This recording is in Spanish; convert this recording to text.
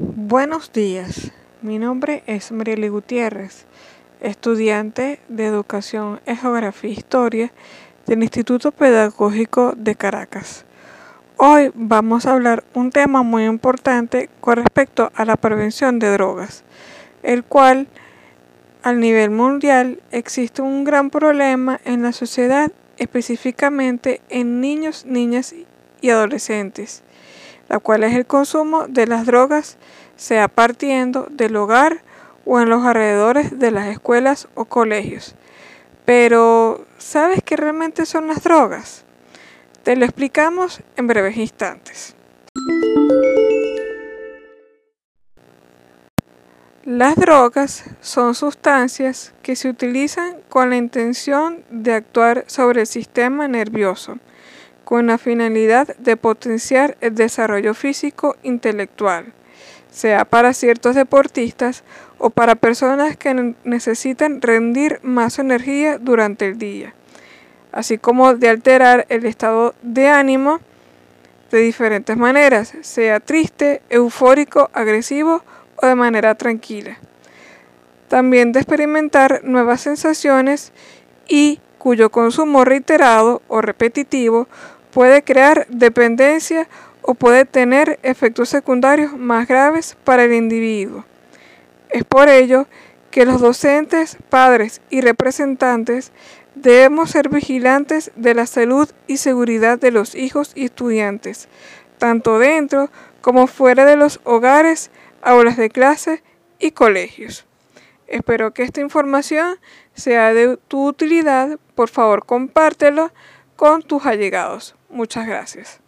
Buenos días, mi nombre es Marieli Gutiérrez, estudiante de Educación en Geografía e Historia del Instituto Pedagógico de Caracas. Hoy vamos a hablar un tema muy importante con respecto a la prevención de drogas, el cual a nivel mundial existe un gran problema en la sociedad, específicamente en niños, niñas y adolescentes, la cual es el consumo de las drogas sea partiendo del hogar o en los alrededores de las escuelas o colegios. Pero, ¿sabes qué realmente son las drogas? Te lo explicamos en breves instantes. Las drogas son sustancias que se utilizan con la intención de actuar sobre el sistema nervioso, con la finalidad de potenciar el desarrollo físico intelectual sea para ciertos deportistas o para personas que necesitan rendir más energía durante el día, así como de alterar el estado de ánimo de diferentes maneras, sea triste, eufórico, agresivo o de manera tranquila. También de experimentar nuevas sensaciones y cuyo consumo reiterado o repetitivo puede crear dependencia o puede tener efectos secundarios más graves para el individuo. Es por ello que los docentes, padres y representantes debemos ser vigilantes de la salud y seguridad de los hijos y estudiantes, tanto dentro como fuera de los hogares, aulas de clase y colegios. Espero que esta información sea de tu utilidad. Por favor, compártelo con tus allegados. Muchas gracias.